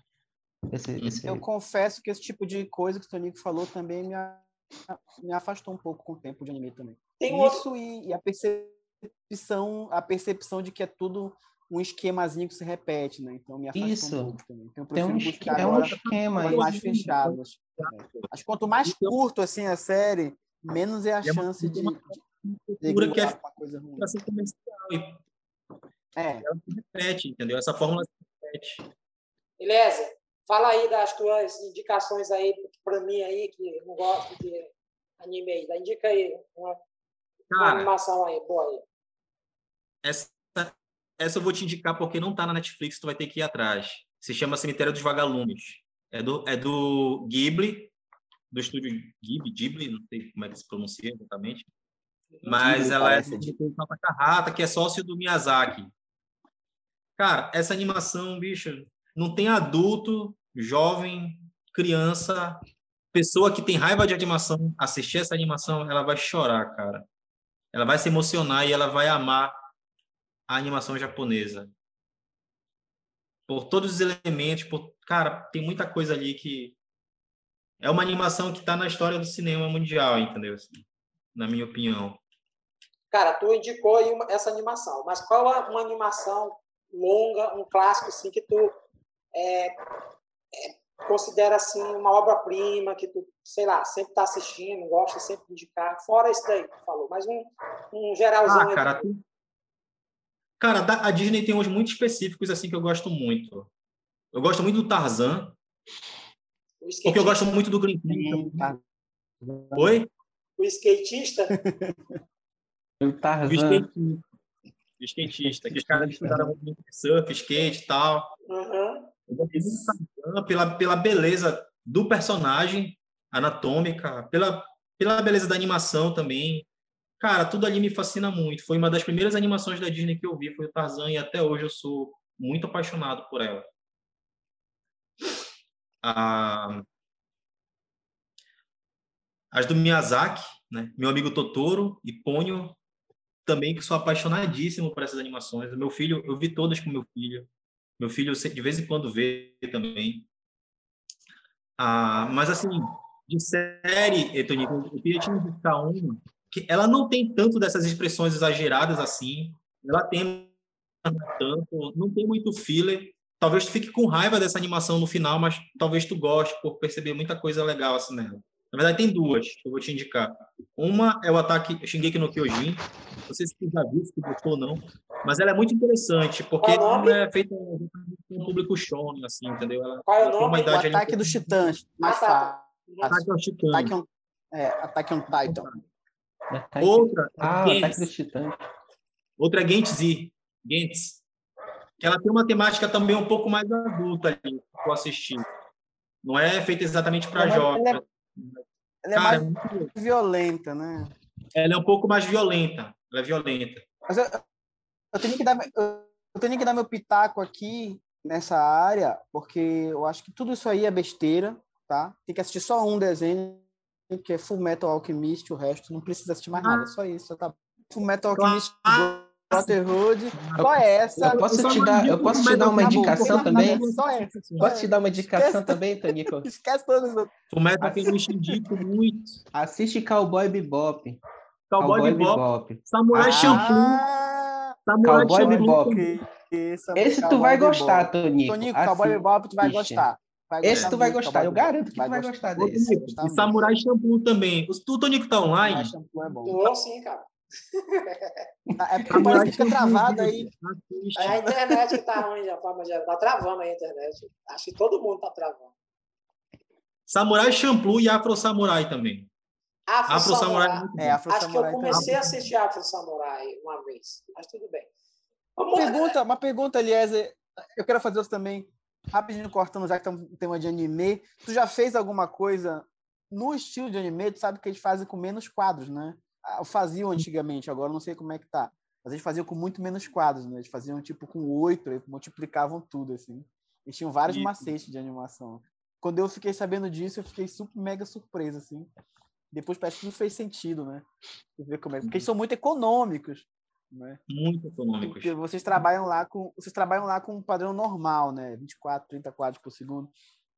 Esse, esse... Eu confesso que esse tipo de coisa que o Tonico falou também me, me afastou um pouco com o tempo de anime também. Tem Isso outro... e, e, a percepção, a percepção de que é tudo um esquemazinho que se repete, né? Então me afastou Isso. um pouco também. Então, Tem um, esquema, é um esquema mais fechados. Acho que quanto mais então curto assim a série, menos é a é chance de, de, de que é uma coisa ruim. Ser comercial. É. Ela se repete, entendeu? Essa fórmula se repete. Beleza. Fala aí das tuas indicações aí para mim aí, que não gosto de anime aí. Indica aí uma, Cara, uma animação aí, boa aí. Essa, essa eu vou te indicar porque não tá na Netflix, tu vai ter que ir atrás. Se chama Cemitério dos Vagalumes. É do, é do Ghibli, do estúdio Ghibli, Ghibli, não sei como é que se pronuncia exatamente. Mas Ghibli, ela é de Takahata, que é sócio do Miyazaki. Cara, essa animação, bicho, não tem adulto, jovem, criança, pessoa que tem raiva de animação, assistir essa animação, ela vai chorar, cara. Ela vai se emocionar e ela vai amar a animação japonesa. Por todos os elementos, por... cara, tem muita coisa ali que é uma animação que está na história do cinema mundial, entendeu? Assim, na minha opinião. Cara, tu indicou aí uma, essa animação, mas qual é uma animação longa, um clássico assim que tu é, é, considera assim uma obra-prima que tu, sei lá, sempre está assistindo, gosta sempre de indicar, fora isso daí que tu falou, mas um, um geralzão. Ah, cara, tu... cara, a Disney tem uns muito específicos assim que eu gosto muito. Eu gosto muito do Tarzan, porque eu gosto muito do Green Tá. Oi? O skatista? o Tarzan. O skatista. O skatista, que os caras estudaram muito surf, skate e tal. Uhum pela, pela beleza do personagem anatômica, pela, pela beleza da animação também. Cara, tudo ali me fascina muito. Foi uma das primeiras animações da Disney que eu vi, foi o Tarzan, e até hoje eu sou muito apaixonado por ela. Ah, as do Miyazaki, né? meu amigo Totoro e Ponyo, também que sou apaixonadíssimo por essas animações. Meu filho, eu vi todas com meu filho. Meu filho de vez em quando vê também. Ah, mas assim, de série, Tony, eu queria te indicar uma que ela não tem tanto dessas expressões exageradas assim. Ela tem tanto, não tem muito filler. Talvez tu fique com raiva dessa animação no final, mas talvez tu goste por perceber muita coisa legal assim nela. Na verdade, tem duas que eu vou te indicar. Uma é o ataque Shingeki no Kyojin. Não sei se você já viu, se gostou ou não. Mas ela é muito interessante, porque ela é feita com um público shonen, assim, entendeu? Ela, Qual é o nome? o Ataque dos Titãs. Mais ah, tá. Ataque aos Titãs. Ataque on, é, Ataque on Titan. Outra, ah, Gantz. Ataque dos Titãs. Outra é Gantz Z. Gantz. Que ela tem uma temática também um pouco mais adulta ali, que eu assisti. Não é feita exatamente para jovens. Ela, é, ela é Cara, mais é violenta, né? Ela é um pouco mais violenta. Ela é violenta. Mas eu, eu tenho que dar, eu tenho que dar meu pitaco aqui nessa área, porque eu acho que tudo isso aí é besteira, tá? Tem que assistir só um desenho, que é Full Metal Alchemist, o resto não precisa assistir mais nada, só isso, tá? Full Metal Alchemist, Brotherhood, só essa. Eu posso te dar, eu posso te dar uma indicação também? Só essa. Posso te dar uma indicação também, Tonico? Esquece todos os outros. Full Metal Alchemist indico muito. Assiste Cowboy Bebop. Cowboy, Cowboy Bebop. Samurai ah, Champloo. Samurai Cowboy Bebop. Esse tu vai gostar, Tonico. Tonico, assim, Cowboy Bebop tu vai gostar. Vai Esse tu vai gostar, eu garanto que vai tu vai gostar, gostar desse. E Samurai Shampoo também. O Tonico tá online? Samurai Shampoo é bom. Tô sim, cara. É porque parece que fica travado aí. É a internet que tá ruim, já, forma já. Tá travando aí a internet. Acho que todo mundo tá travando. Samurai Shampoo e Afro Samurai também. Afro, Afro Samurai. Samurai. É, Afro Acho Samurai que eu comecei a assistir Afro Samurai uma vez, mas tudo bem. Vamos uma pergunta, uma pergunta, Eliezer. Eu quero fazer isso também, rapidinho cortando, já que estamos no tema de anime. Tu já fez alguma coisa no estilo de anime? Tu sabe que eles fazem com menos quadros, né? Ah, faziam antigamente, agora não sei como é que tá. Mas eles faziam com muito menos quadros, né? Eles faziam tipo com oito, multiplicavam tudo, assim. Eles tinham vários Isso. macetes de animação. Quando eu fiquei sabendo disso, eu fiquei super mega surpreso, assim depois parece que tudo fez sentido, né? Ver como é. Porque eles são muito econômicos. Né? Muito econômicos. Porque vocês trabalham lá com vocês trabalham lá com um padrão normal, né? 24, 30 quadros por segundo.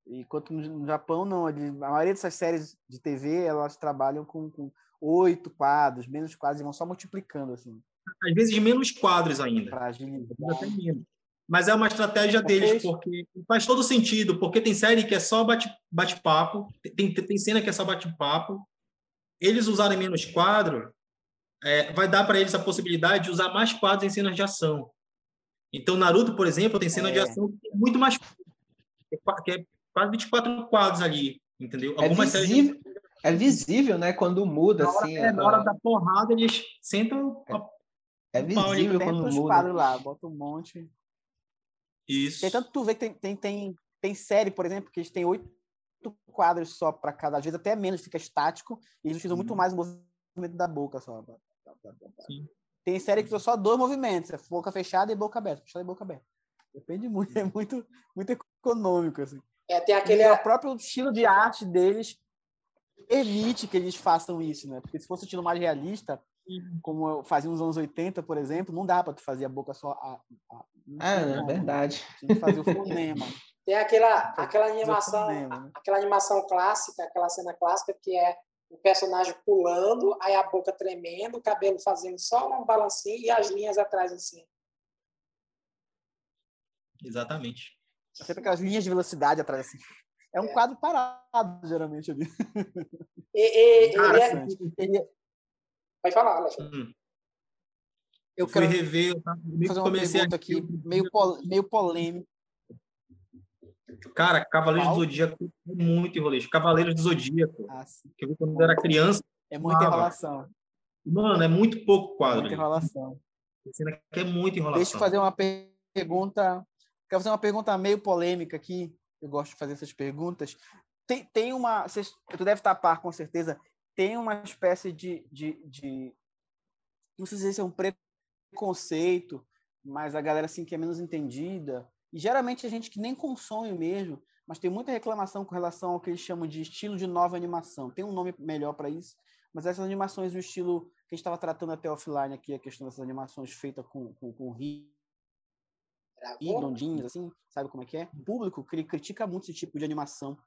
Enquanto no Japão não, a maioria dessas séries de TV elas trabalham com, com 8 quadros, menos quadros e vão só multiplicando assim. Às vezes menos quadros ainda. Até menos. Mas é uma estratégia deles, porque faz todo sentido, porque tem série que é só bate-papo, tem, tem cena que é só bate-papo. Eles usarem menos quadro, é, vai dar para eles a possibilidade de usar mais quadros em cenas de ação. Então, Naruto, por exemplo, tem cena é. de ação é muito mais. que é quase 24 quadros ali, entendeu? É Algumas é visível, séries... é visível, né? Quando muda, na hora, assim. É, na hora da porrada, eles sentam. É, é visível quando muda. quadros lá, bota um monte. Isso. E tanto tu vê que tem, tem, tem, tem série, por exemplo, que eles têm oito quadros só para cada, às vezes até menos, fica estático, e eles utilizam muito uhum. mais o movimento da boca só. Sim. Tem série que usa só dois movimentos, é boca fechada e boca aberta, fechada e boca aberta. Depende muito, é muito, muito econômico, assim. É, tem aquele... E o próprio estilo de arte deles permite que eles façam isso, né? Porque se fosse um estilo mais realista, como eu fazia nos anos 80, por exemplo, não dá para tu fazer a boca só. A, a, é, é verdade. Tinha que fazer o fonema. Tem aquela, aquela animação, fonema, né? aquela animação clássica, aquela cena clássica que é o personagem pulando, aí a boca tremendo, o cabelo fazendo só um balancinho e as linhas atrás assim. Exatamente. Sempre aquelas linhas de velocidade atrás assim. É um é. quadro parado, geralmente, ali. E, e, Cara, é, ele, é Pode falar, Alexandre. Hum. Eu, eu quero rever, eu fazer uma pergunta aqui, meio, pol, meio polêmico. Cara, Cavaleiros do Zodíaco é muito enroleixo. Cavaleiros do Zodíaco, ah, que eu vi quando eu era criança. É muita enrolação. Mano, é muito pouco quadro. Muita enrolação. é muito enrolação. Deixa eu fazer uma pergunta. Quero fazer uma pergunta meio polêmica aqui. Eu gosto de fazer essas perguntas. Tem, tem uma. Vocês, tu deve tapar com certeza tem uma espécie de, de, de, não sei se é um preconceito, mas a galera assim que é menos entendida e geralmente a gente que nem consome mesmo, mas tem muita reclamação com relação ao que eles chamam de estilo de nova animação. Tem um nome melhor para isso, mas essas animações, o estilo que a gente estava tratando até offline aqui, a questão dessas animações feitas com, com, com rio, e assim, sabe como é que é? O público critica muito esse tipo de animação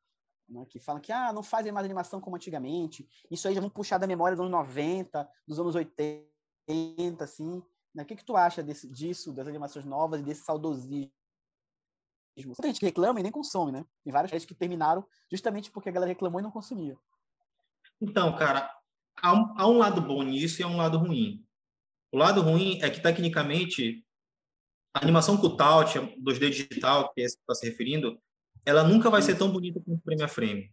né, que falam que ah, não fazem mais animação como antigamente, isso aí já vão puxar da memória dos anos 90, dos anos 80, assim. Né? O que, que tu acha desse, disso, das animações novas e desse saudosismo? Muita gente reclama e nem consome, né? Tem várias séries que terminaram justamente porque a galera reclamou e não consumia. Então, cara, há um, há um lado bom nisso e há um lado ruim. O lado ruim é que, tecnicamente, a animação cutout, 2D digital, que é esse que está se referindo, ela nunca vai ser tão bonita quanto frame a frame.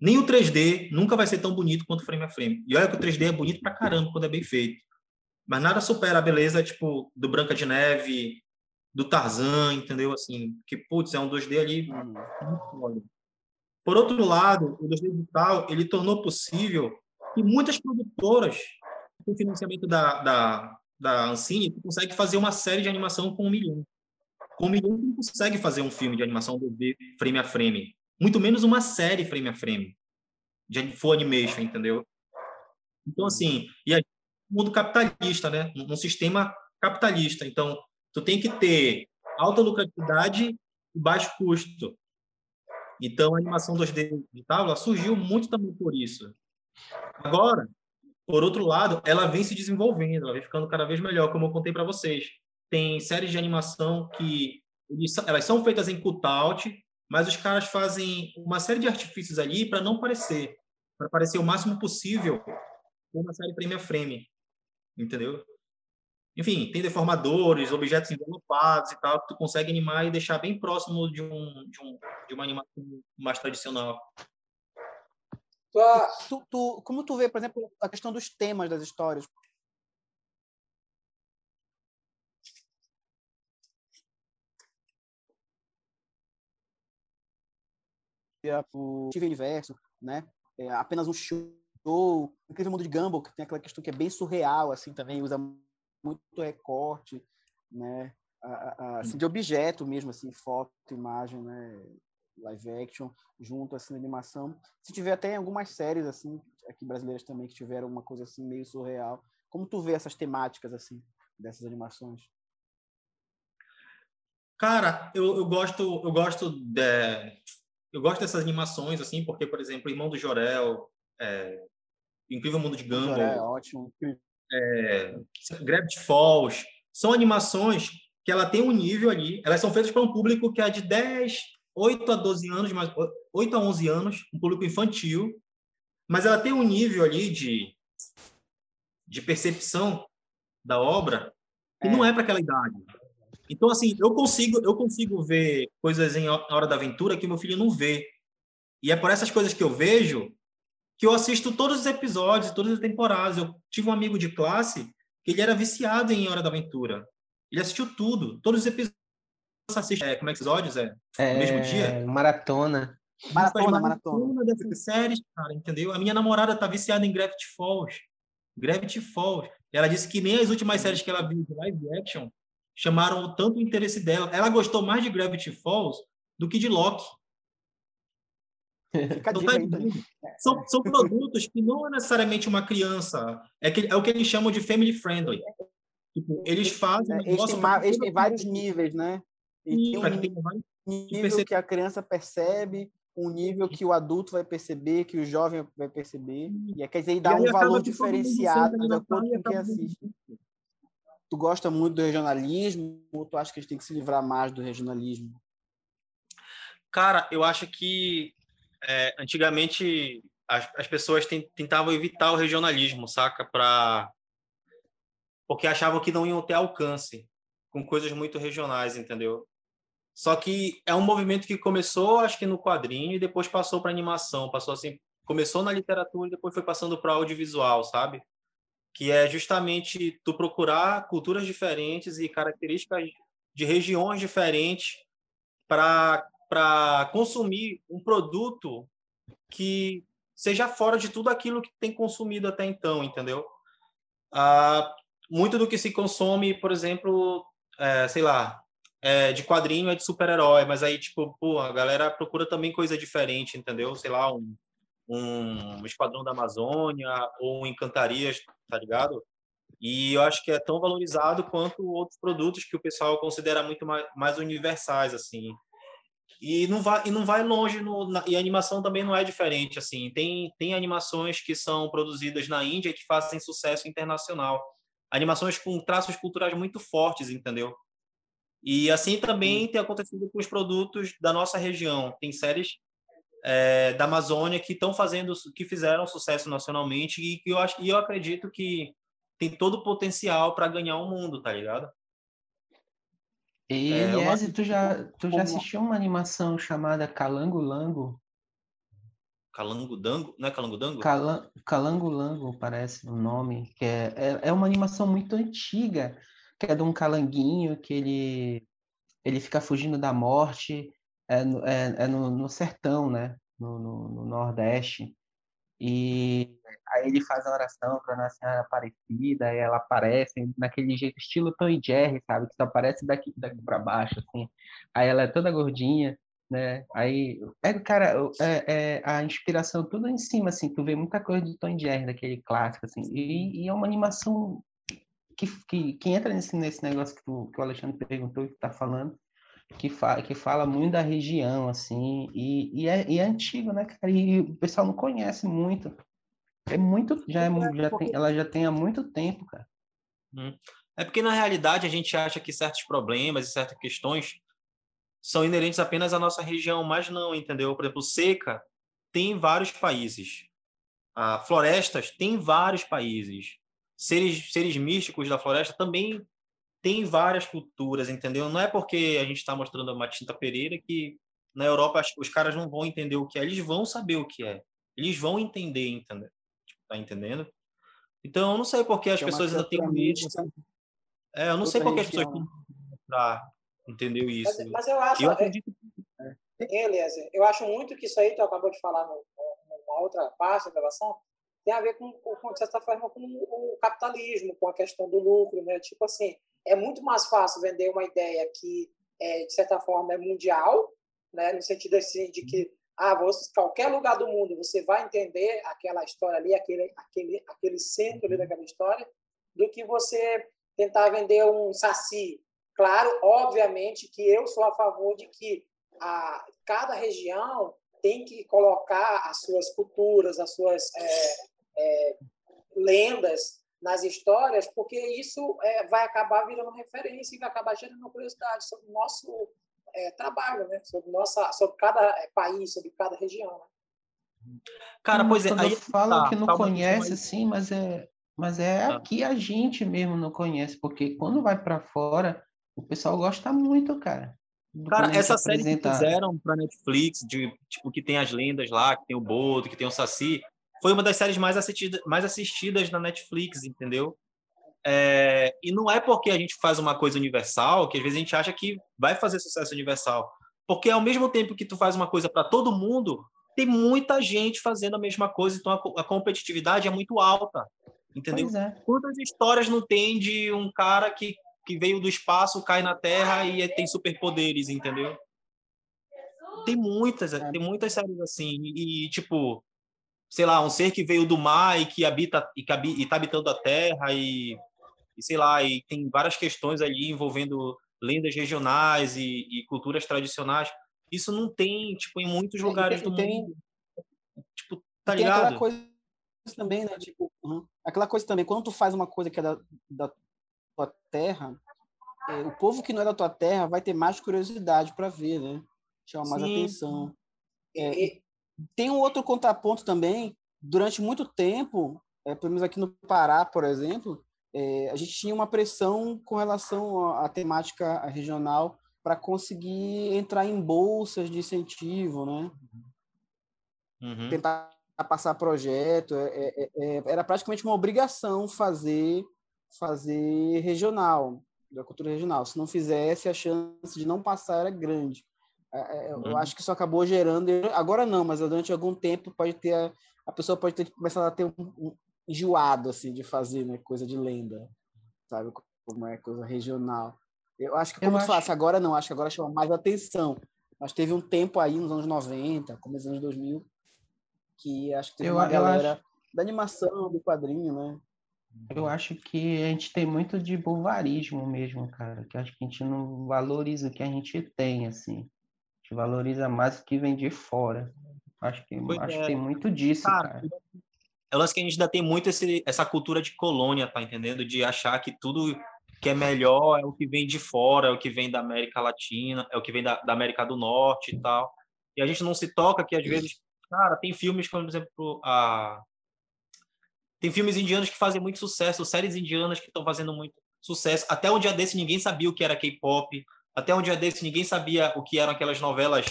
Nem o 3D nunca vai ser tão bonito quanto frame a frame. E olha que o 3D é bonito pra caramba quando é bem feito. Mas nada supera a beleza, tipo, do Branca de Neve, do Tarzan, entendeu? Assim, que, putz, é um 2D ali uhum. muito foda. Por outro lado, o 2D digital, ele tornou possível que muitas produtoras, com financiamento da, da, da Ancine, conseguem fazer uma série de animação com um milhão. Com um milhão não consegue fazer um filme de animação 2D frame a frame. Muito menos uma série frame a frame. De full animation, entendeu? Então, assim, e aí, mundo capitalista, né? Num sistema capitalista. Então, tu tem que ter alta lucratividade e baixo custo. Então, a animação 2D digital ela surgiu muito também por isso. Agora, por outro lado, ela vem se desenvolvendo, ela vem ficando cada vez melhor, como eu contei para vocês tem séries de animação que elas são feitas em cutout, mas os caras fazem uma série de artifícios ali para não parecer, para parecer o máximo possível uma série frame frame, entendeu? Enfim, tem deformadores, objetos envelopados e tal, que tu consegue animar e deixar bem próximo de, um, de, um, de uma animação mais tradicional. Tu, tu, como tu vê, por exemplo, a questão dos temas das histórias? o Steven Universo, né? É apenas um show. O Mundo de Gumball, que tem aquela questão que é bem surreal, assim, também usa muito recorte, né? assim, de objeto mesmo, assim, foto, imagem, né? Live action, junto, assim, animação. Se tiver até algumas séries, assim, aqui brasileiras também, que tiveram uma coisa, assim, meio surreal. Como tu vê essas temáticas, assim? dessas animações? Cara, eu, eu gosto, eu gosto de, eu gosto dessas animações assim, porque por exemplo, Irmão do Jorel, é, Incrível Mundo de Gumball, Jorel, é ótimo. É, Gravity Falls, são animações que ela tem um nível ali, elas são feitas para um público que é de 10, 8 a 12 anos, mas 8 a 11 anos, um público infantil, mas ela tem um nível ali de, de percepção da obra que é. não é para aquela idade. Então, assim, eu consigo, eu consigo ver coisas em Hora da Aventura que meu filho não vê. E é por essas coisas que eu vejo que eu assisto todos os episódios, todas as temporadas. Eu tive um amigo de classe que ele era viciado em Hora da Aventura. Ele assistiu tudo, todos os episódios. Assiste, é, como é que episódios é? é? No mesmo dia? Maratona. Maratona, maratona. dessas séries, cara, entendeu? A minha namorada tá viciada em Gravity Falls. Gravity Falls. Ela disse que nem as últimas séries que ela viu de live action chamaram tanto o interesse dela. Ela gostou mais de Gravity Falls do que de Loki. Tá são, são produtos que não é necessariamente uma criança, é, que, é o que eles chamam de family friendly. Tipo, eles fazem. É, eles, têm, eles têm vários níveis, né? E Sim, tem um nível que a criança percebe, um nível que o adulto vai perceber, que o jovem vai perceber. E quer dizer, dá um valor diferenciado de acordo com quem assiste. Tu gosta muito do regionalismo ou tu acha que a gente tem que se livrar mais do regionalismo? Cara, eu acho que é, antigamente as, as pessoas tentavam evitar o regionalismo, saca? Pra... Porque achavam que não iam ter alcance com coisas muito regionais, entendeu? Só que é um movimento que começou, acho que no quadrinho, e depois passou para animação, passou assim, começou na literatura e depois foi passando para audiovisual, sabe? que é justamente tu procurar culturas diferentes e características de regiões diferentes para consumir um produto que seja fora de tudo aquilo que tem consumido até então, entendeu? Ah, muito do que se consome, por exemplo, é, sei lá, é, de quadrinho é de super-herói, mas aí, tipo, pô, a galera procura também coisa diferente, entendeu? Sei lá, um, um Esquadrão da Amazônia ou um Encantarias, tá ligado? E eu acho que é tão valorizado quanto outros produtos que o pessoal considera muito mais, mais universais, assim. E não vai, e não vai longe, no, na, e a animação também não é diferente, assim. Tem, tem animações que são produzidas na Índia que fazem sucesso internacional. Animações com traços culturais muito fortes, entendeu? E assim também tem acontecido com os produtos da nossa região. Tem séries é, da Amazônia que estão fazendo, que fizeram sucesso nacionalmente e que eu acho, e eu acredito que tem todo o potencial para ganhar o mundo, tá ligado? E é, uma... tu já, tu já assistiu uma animação chamada Calango Lango? Calango Dango? Não é Calango Dango? Calan, Calango Lango, parece o nome, que é, é, é uma animação muito antiga, que é de um calanguinho que ele, ele fica fugindo da morte é, é, é no, no, sertão, né? No, no, no, Nordeste. E aí ele faz a oração para Nossa Senhora Aparecida, e ela aparece naquele jeito, estilo Tom e Jerry, sabe? Que só aparece daqui, daqui para baixo, assim. Aí ela é toda gordinha, né? Aí, é, cara, é, é, a inspiração toda em cima, assim. Tu vê muita coisa do Tom e Jerry, daquele clássico, assim. E, e é uma animação que, que, que entra nesse, nesse negócio que, tu, que o Alexandre perguntou e que tá falando que, fa que fala muito da região, assim, e, e, é, e é antigo, né, cara? E o pessoal não conhece muito. É muito, já, é, já tem, ela já tem há muito tempo, cara. Hum. É porque, na realidade, a gente acha que certos problemas e certas questões são inerentes apenas à nossa região, mas não, entendeu? Por exemplo, seca tem vários países. Ah, florestas tem vários países. Seres, seres místicos da floresta também tem várias culturas, entendeu? Não é porque a gente está mostrando uma tinta Pereira que na Europa os caras não vão entender o que é, eles vão saber o que é, eles vão entender, entendeu? Tá entendendo? Então, eu não sei por que as pessoas ainda têm medo. É, eu não sei por que as pessoas têm entendeu isso. Mas, mas, eu acho, eu acredito... é, Eliezer, eu acho muito que isso aí tu acabou de falar no, numa outra parte da gravação, tem a ver com, com de certa forma, com o capitalismo, com a questão do lucro, né? Tipo assim, é muito mais fácil vender uma ideia que, é, de certa forma, é mundial, né? no sentido assim, de que ah, você, qualquer lugar do mundo você vai entender aquela história ali, aquele, aquele, aquele centro ali daquela história, do que você tentar vender um saci. Claro, obviamente que eu sou a favor de que a, cada região tem que colocar as suas culturas, as suas é, é, lendas nas histórias, porque isso é, vai acabar virando referência e vai acabar gerando curiosidade sobre o nosso é, trabalho, né? sobre, nossa, sobre cada é, país, sobre cada região. Né? Cara, pois é. Aí fala tá, que não tá conhece, sim, mas é, mas é ah. aqui a gente mesmo não conhece, porque quando vai para fora, o pessoal gosta muito, cara. Cara, essa série que fizeram para Netflix, de tipo que tem as lendas lá, que tem o Boto, que tem o Saci, foi uma das séries mais assistidas, mais assistidas na Netflix, entendeu? É, e não é porque a gente faz uma coisa universal que às vezes a gente acha que vai fazer sucesso universal. Porque ao mesmo tempo que tu faz uma coisa para todo mundo, tem muita gente fazendo a mesma coisa, então a, a competitividade é muito alta. Entendeu? É. Quantas histórias não tem de um cara que, que veio do espaço, cai na Terra e tem superpoderes, entendeu? Tem muitas, é. tem muitas séries assim. E, tipo, sei lá, um ser que veio do mar e que habita e está habitando a Terra e, e, sei lá, e tem várias questões ali envolvendo lendas regionais e, e culturas tradicionais. Isso não tem, tipo, em muitos lugares tem, do tem, mundo. Tipo, tá ligado? Aquela coisa também, né? Tipo, uhum. aquela coisa também, quando tu faz uma coisa que é da, da tua terra, é, o povo que não é da tua terra vai ter mais curiosidade para ver, né? Chama mais Sim. atenção. É, tem um outro contraponto também. Durante muito tempo, é, pelo menos aqui no Pará, por exemplo, é, a gente tinha uma pressão com relação à, à temática regional para conseguir entrar em bolsas de incentivo, né? Uhum. Tentar passar projeto, é, é, é, era praticamente uma obrigação fazer fazer regional, da cultura regional. Se não fizesse, a chance de não passar era grande. É, é, eu uhum. acho que isso acabou gerando. Agora não, mas durante algum tempo pode ter a, a pessoa pode ter começado a ter um, um enjoado assim de fazer né, coisa de lenda, sabe como é coisa regional. Eu acho que como eu falasse, agora não, acho que agora chama mais atenção. Mas teve um tempo aí nos anos 90, começo dos anos 2000, que acho que teve eu, uma galera acho... da animação, do quadrinho, né? Eu acho que a gente tem muito de bulvarismo mesmo, cara. Que acho que a gente não valoriza o que a gente tem, assim valoriza mais o que vem de fora. Acho que, acho é. que tem muito disso, cara. cara. É lance que a gente ainda tem muito esse, essa cultura de colônia, tá entendendo? De achar que tudo que é melhor é o que vem de fora, é o que vem da América Latina, é o que vem da, da América do Norte e tal. E a gente não se toca que às vezes, cara, tem filmes, como, por exemplo, a tem filmes indianos que fazem muito sucesso, séries indianas que estão fazendo muito sucesso. Até um dia desse ninguém sabia o que era K-pop, até um dia desse, ninguém sabia o que eram aquelas novelas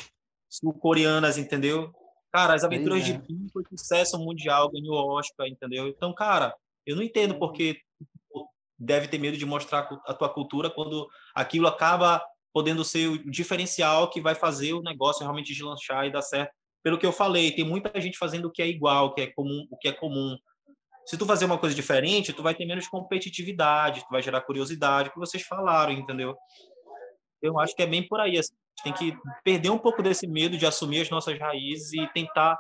sul-coreanas, entendeu? Cara, as aventuras é. de Pim foi sucesso mundial, ganhou Oscar, entendeu? Então, cara, eu não entendo porque deve ter medo de mostrar a tua cultura quando aquilo acaba podendo ser o diferencial que vai fazer o negócio realmente deslanchar e dar certo. Pelo que eu falei, tem muita gente fazendo o que é igual, o que é comum, o que é comum. Se tu fazer uma coisa diferente, tu vai ter menos competitividade, tu vai gerar curiosidade, que vocês falaram, entendeu? Eu acho que é bem por aí. Assim. A gente tem que perder um pouco desse medo de assumir as nossas raízes e tentar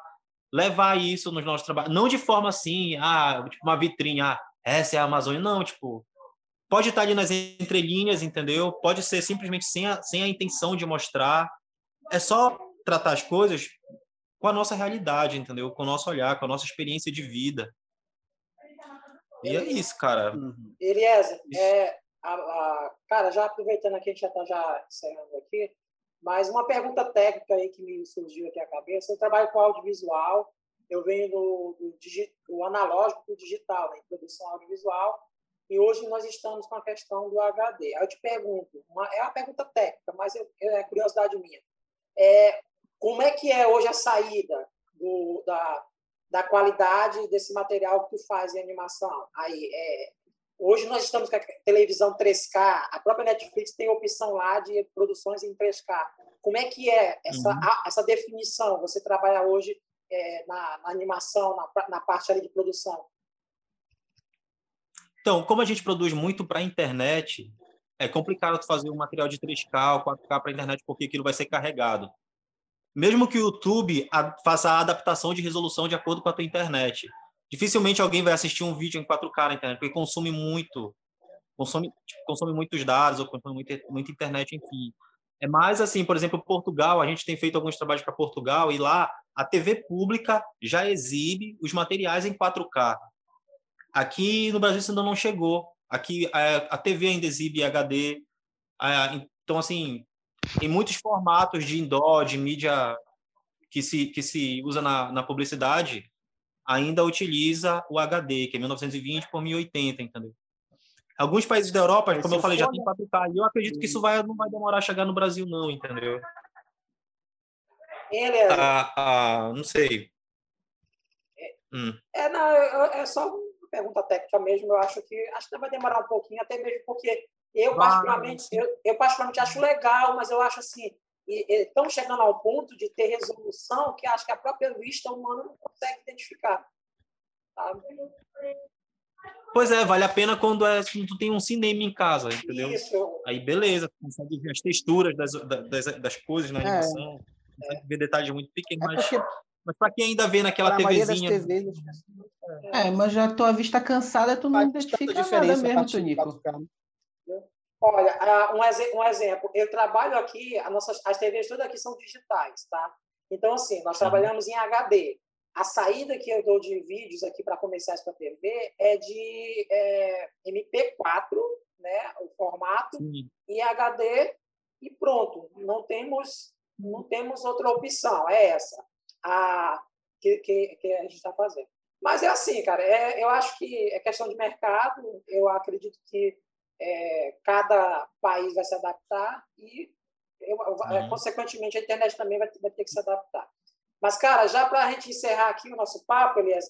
levar isso nos nossos trabalhos. Não de forma assim, ah, tipo uma vitrine, ah, essa é a Amazônia. Não, tipo, pode estar ali nas entrelinhas, entendeu? Pode ser simplesmente sem a, sem a intenção de mostrar. É só tratar as coisas com a nossa realidade, entendeu? Com o nosso olhar, com a nossa experiência de vida. E é isso, cara. Uhum. Eliezer, é, a, a, cara, já aproveitando aqui, a gente já está já encerrando aqui, mas uma pergunta técnica aí que me surgiu aqui à cabeça. Eu trabalho com audiovisual, eu venho do, do, do analógico para o digital, né, produção audiovisual, e hoje nós estamos com a questão do HD. Aí eu te pergunto, uma, é uma pergunta técnica, mas eu, é curiosidade minha. É, como é que é hoje a saída do, da, da qualidade desse material que tu faz em animação? Aí, é, Hoje nós estamos com a televisão 3K, a própria Netflix tem opção lá de produções em 3K. Como é que é essa, uhum. a, essa definição? Você trabalha hoje é, na, na, animação, na, na parte ali de produção? Então, como a gente produz muito para a internet, é complicado fazer um material de 3K ou 4K para a internet porque aquilo vai ser carregado. Mesmo que o YouTube faça a adaptação de resolução de acordo com a tua internet. Dificilmente alguém vai assistir um vídeo em 4K na internet, porque consome muito, consome, tipo, consome muitos dados ou consome muita, muita internet, enfim. É mais assim, por exemplo, Portugal, a gente tem feito alguns trabalhos para Portugal e lá a TV pública já exibe os materiais em 4K. Aqui no Brasil isso ainda não chegou. Aqui a, a TV ainda exibe HD. A, então, assim, em muitos formatos de indoor, de mídia que se, que se usa na, na publicidade, ainda utiliza o HD, que é 1920 por 1080, entendeu? Alguns países da Europa, como eu falei, já tem 4K. E eu acredito que isso vai, não vai demorar a chegar no Brasil, não, entendeu? Ele é... Ah, ah, não sei. É, hum. é, não, é só uma pergunta técnica mesmo. Eu acho que acho que vai demorar um pouquinho, até mesmo porque eu, particularmente, eu, eu particularmente acho legal, mas eu acho assim, estão chegando ao ponto de ter resolução que acho que a própria vista humana não consegue identificar. Sabe? Pois é, vale a pena quando é, tu tem um cinema em casa, entendeu? Isso. Aí beleza, consegue ver as texturas das, das, das coisas na é. animação, é. consegue ver detalhes muito pequenos, é mas, mas para quem ainda vê naquela TVzinha... TVs, é, mas já tua vista cansada, tu não identifica nada mesmo, Tonico. Olha, um, exemplo, eu trabalho aqui, as nossas as TVs todas aqui são digitais, tá? Então, assim, nós trabalhamos em HD. A saída que eu dou de vídeos aqui para comerciais para TV é de é, MP4, né, o formato, Sim. e HD, e pronto. Não temos, não temos outra opção, é essa a, que, que, que a gente está fazendo. Mas é assim, cara, é, eu acho que é questão de mercado, eu acredito que é, cada país vai se adaptar e, eu, uhum. consequentemente, a internet também vai, vai ter que se adaptar. Mas, cara, já para a gente encerrar aqui o nosso papo, Elias,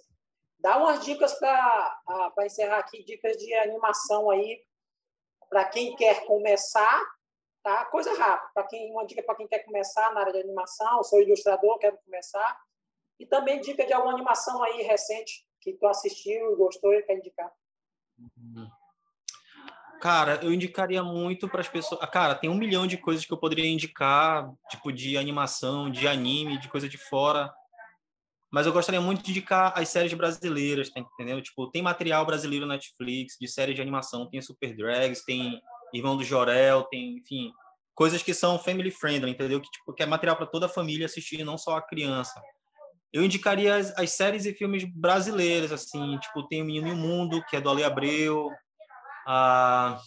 dá umas dicas para encerrar aqui, dicas de animação aí, para quem quer começar, tá? Coisa rápida, para quem uma dica para quem quer começar na área de animação, sou ilustrador, quero começar, e também dica de alguma animação aí recente que tu assistiu e gostou e quer indicar. Uhum. Cara, eu indicaria muito para as pessoas. Cara, tem um milhão de coisas que eu poderia indicar, tipo de animação, de anime, de coisa de fora. Mas eu gostaria muito de indicar as séries brasileiras, tá entendendo? Tipo, tem material brasileiro na Netflix de séries de animação, tem Super Drags, tem Irmão do Jorel, tem, enfim, coisas que são family friendly, entendeu? Que tipo, que é material para toda a família assistir, não só a criança. Eu indicaria as, as séries e filmes brasileiros, assim, tipo, tem o Menino e o Mundo, que é do Ale Abreu, ah,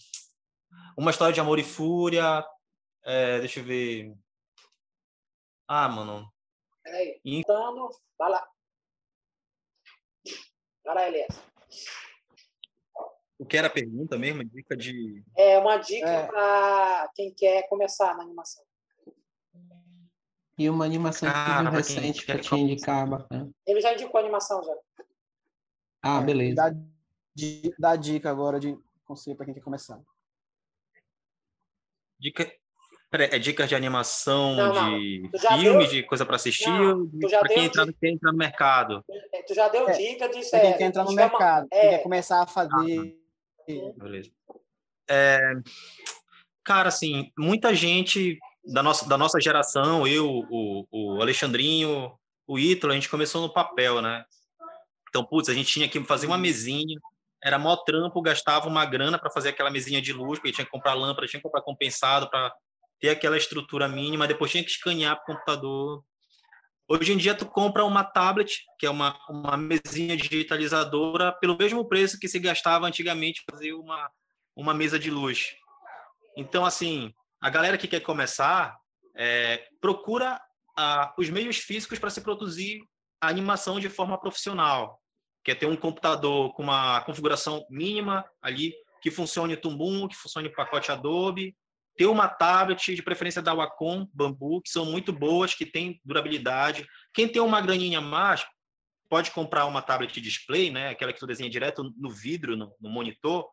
uma história de amor e fúria. É, deixa eu ver. Ah, mano. Peraí. Então, vai lá. Vai lá, Elias. O que era a pergunta mesmo? Dica de. É uma dica é. para quem quer começar na animação. E uma animação Cara, que recente para te indicar, bacana. Ele já indicou a animação já. Ah, beleza. Dá, dá dica agora de conselho para quem quer começar? Dica, é dicas de animação, não, não. de filmes, de coisa para assistir, para quem entrar, quer entrar no mercado? É, tu já deu é, dica de série. Quem quer entrar no mercado, é. quem quer começar a fazer. Ah, beleza. É, cara, assim, muita gente da nossa, da nossa geração, eu, o, o Alexandrinho, o Ítalo, a gente começou no papel, né? Então, putz, a gente tinha que fazer uma mesinha, era mó trampo, gastava uma grana para fazer aquela mesinha de luz, porque tinha que comprar lâmpada, tinha que comprar compensado para ter aquela estrutura mínima, depois tinha que escanear para o computador. Hoje em dia tu compra uma tablet, que é uma, uma mesinha digitalizadora, pelo mesmo preço que se gastava antigamente fazer uma, uma mesa de luz. Então, assim, a galera que quer começar, é, procura ah, os meios físicos para se produzir a animação de forma profissional que é ter um computador com uma configuração mínima ali, que funcione Tumbum, que funcione pacote Adobe, ter uma tablet, de preferência da Wacom, Bambu, que são muito boas, que tem durabilidade. Quem tem uma graninha mais, pode comprar uma tablet display, né? aquela que tu desenha direto no vidro, no, no monitor.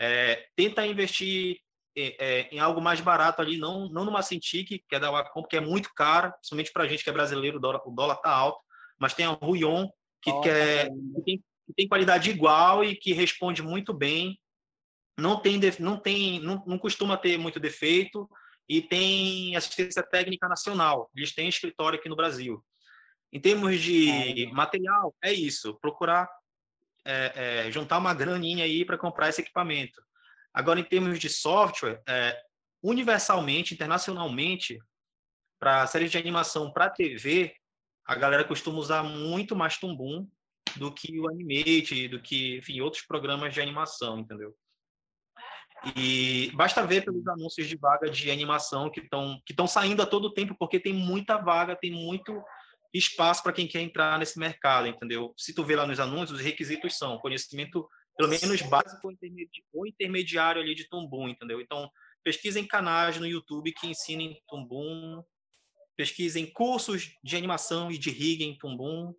É, tenta investir é, é, em algo mais barato ali, não, não numa Cintiq, que é da Wacom, porque é muito cara, principalmente para a gente que é brasileiro, o dólar, dólar tá alto, mas tem a Ruion, que, quer, que, tem, que tem qualidade igual e que responde muito bem. Não tem, não tem, não, não costuma ter muito defeito e tem assistência técnica nacional. Eles têm escritório aqui no Brasil. Em termos de material, é isso. Procurar é, é, juntar uma graninha aí para comprar esse equipamento. Agora, em termos de software, é, universalmente, internacionalmente, para séries de animação para TV, a galera costuma usar muito mais Tumbum do que o Animate, do que, enfim, outros programas de animação, entendeu? E basta ver pelos anúncios de vaga de animação que estão que estão saindo a todo tempo, porque tem muita vaga, tem muito espaço para quem quer entrar nesse mercado, entendeu? Se tu vê lá nos anúncios, os requisitos são conhecimento pelo menos básico ou intermediário ali de Tumbum, entendeu? Então, pesquisem canais no YouTube que ensinem Tumbum, pesquisem cursos de animação e de rig em Tumbum,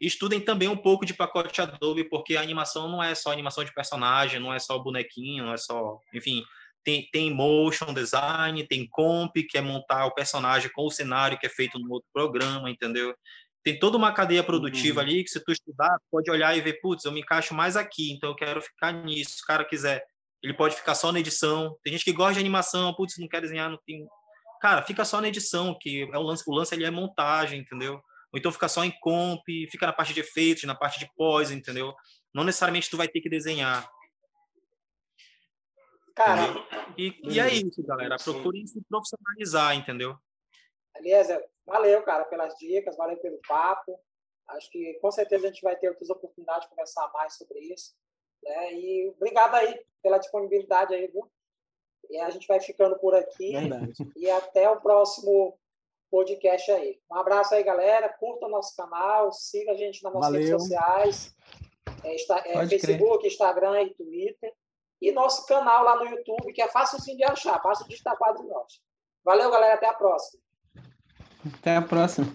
estudem também um pouco de pacote Adobe, porque a animação não é só animação de personagem, não é só bonequinho, não é só, enfim, tem, tem motion design, tem comp, que é montar o personagem com o cenário que é feito no outro programa, entendeu? Tem toda uma cadeia produtiva uhum. ali que se tu estudar, pode olhar e ver, putz, eu me encaixo mais aqui, então eu quero ficar nisso. Se o cara quiser, ele pode ficar só na edição. Tem gente que gosta de animação, putz, não quer desenhar, não tem... Cara, fica só na edição, que é o lance, o lance ali é montagem, entendeu? Ou então fica só em comp, fica na parte de efeitos, na parte de pós, entendeu? Não necessariamente tu vai ter que desenhar. Cara, e, e, é isso, galera. Procurem se profissionalizar, entendeu? Eliezer, valeu, cara, pelas dicas, valeu pelo papo. Acho que com certeza a gente vai ter outras oportunidades de conversar mais sobre isso. Né? E obrigado aí pela disponibilidade aí, viu? E a gente vai ficando por aqui. Verdade. E até o próximo podcast aí. Um abraço aí, galera. Curta o nosso canal, siga a gente nas nossas redes sociais. É, é, Facebook, crer. Instagram e Twitter. E nosso canal lá no YouTube, que é fácil de achar, fácil de estar quadro nós. Valeu, galera. Até a próxima. Até a próxima.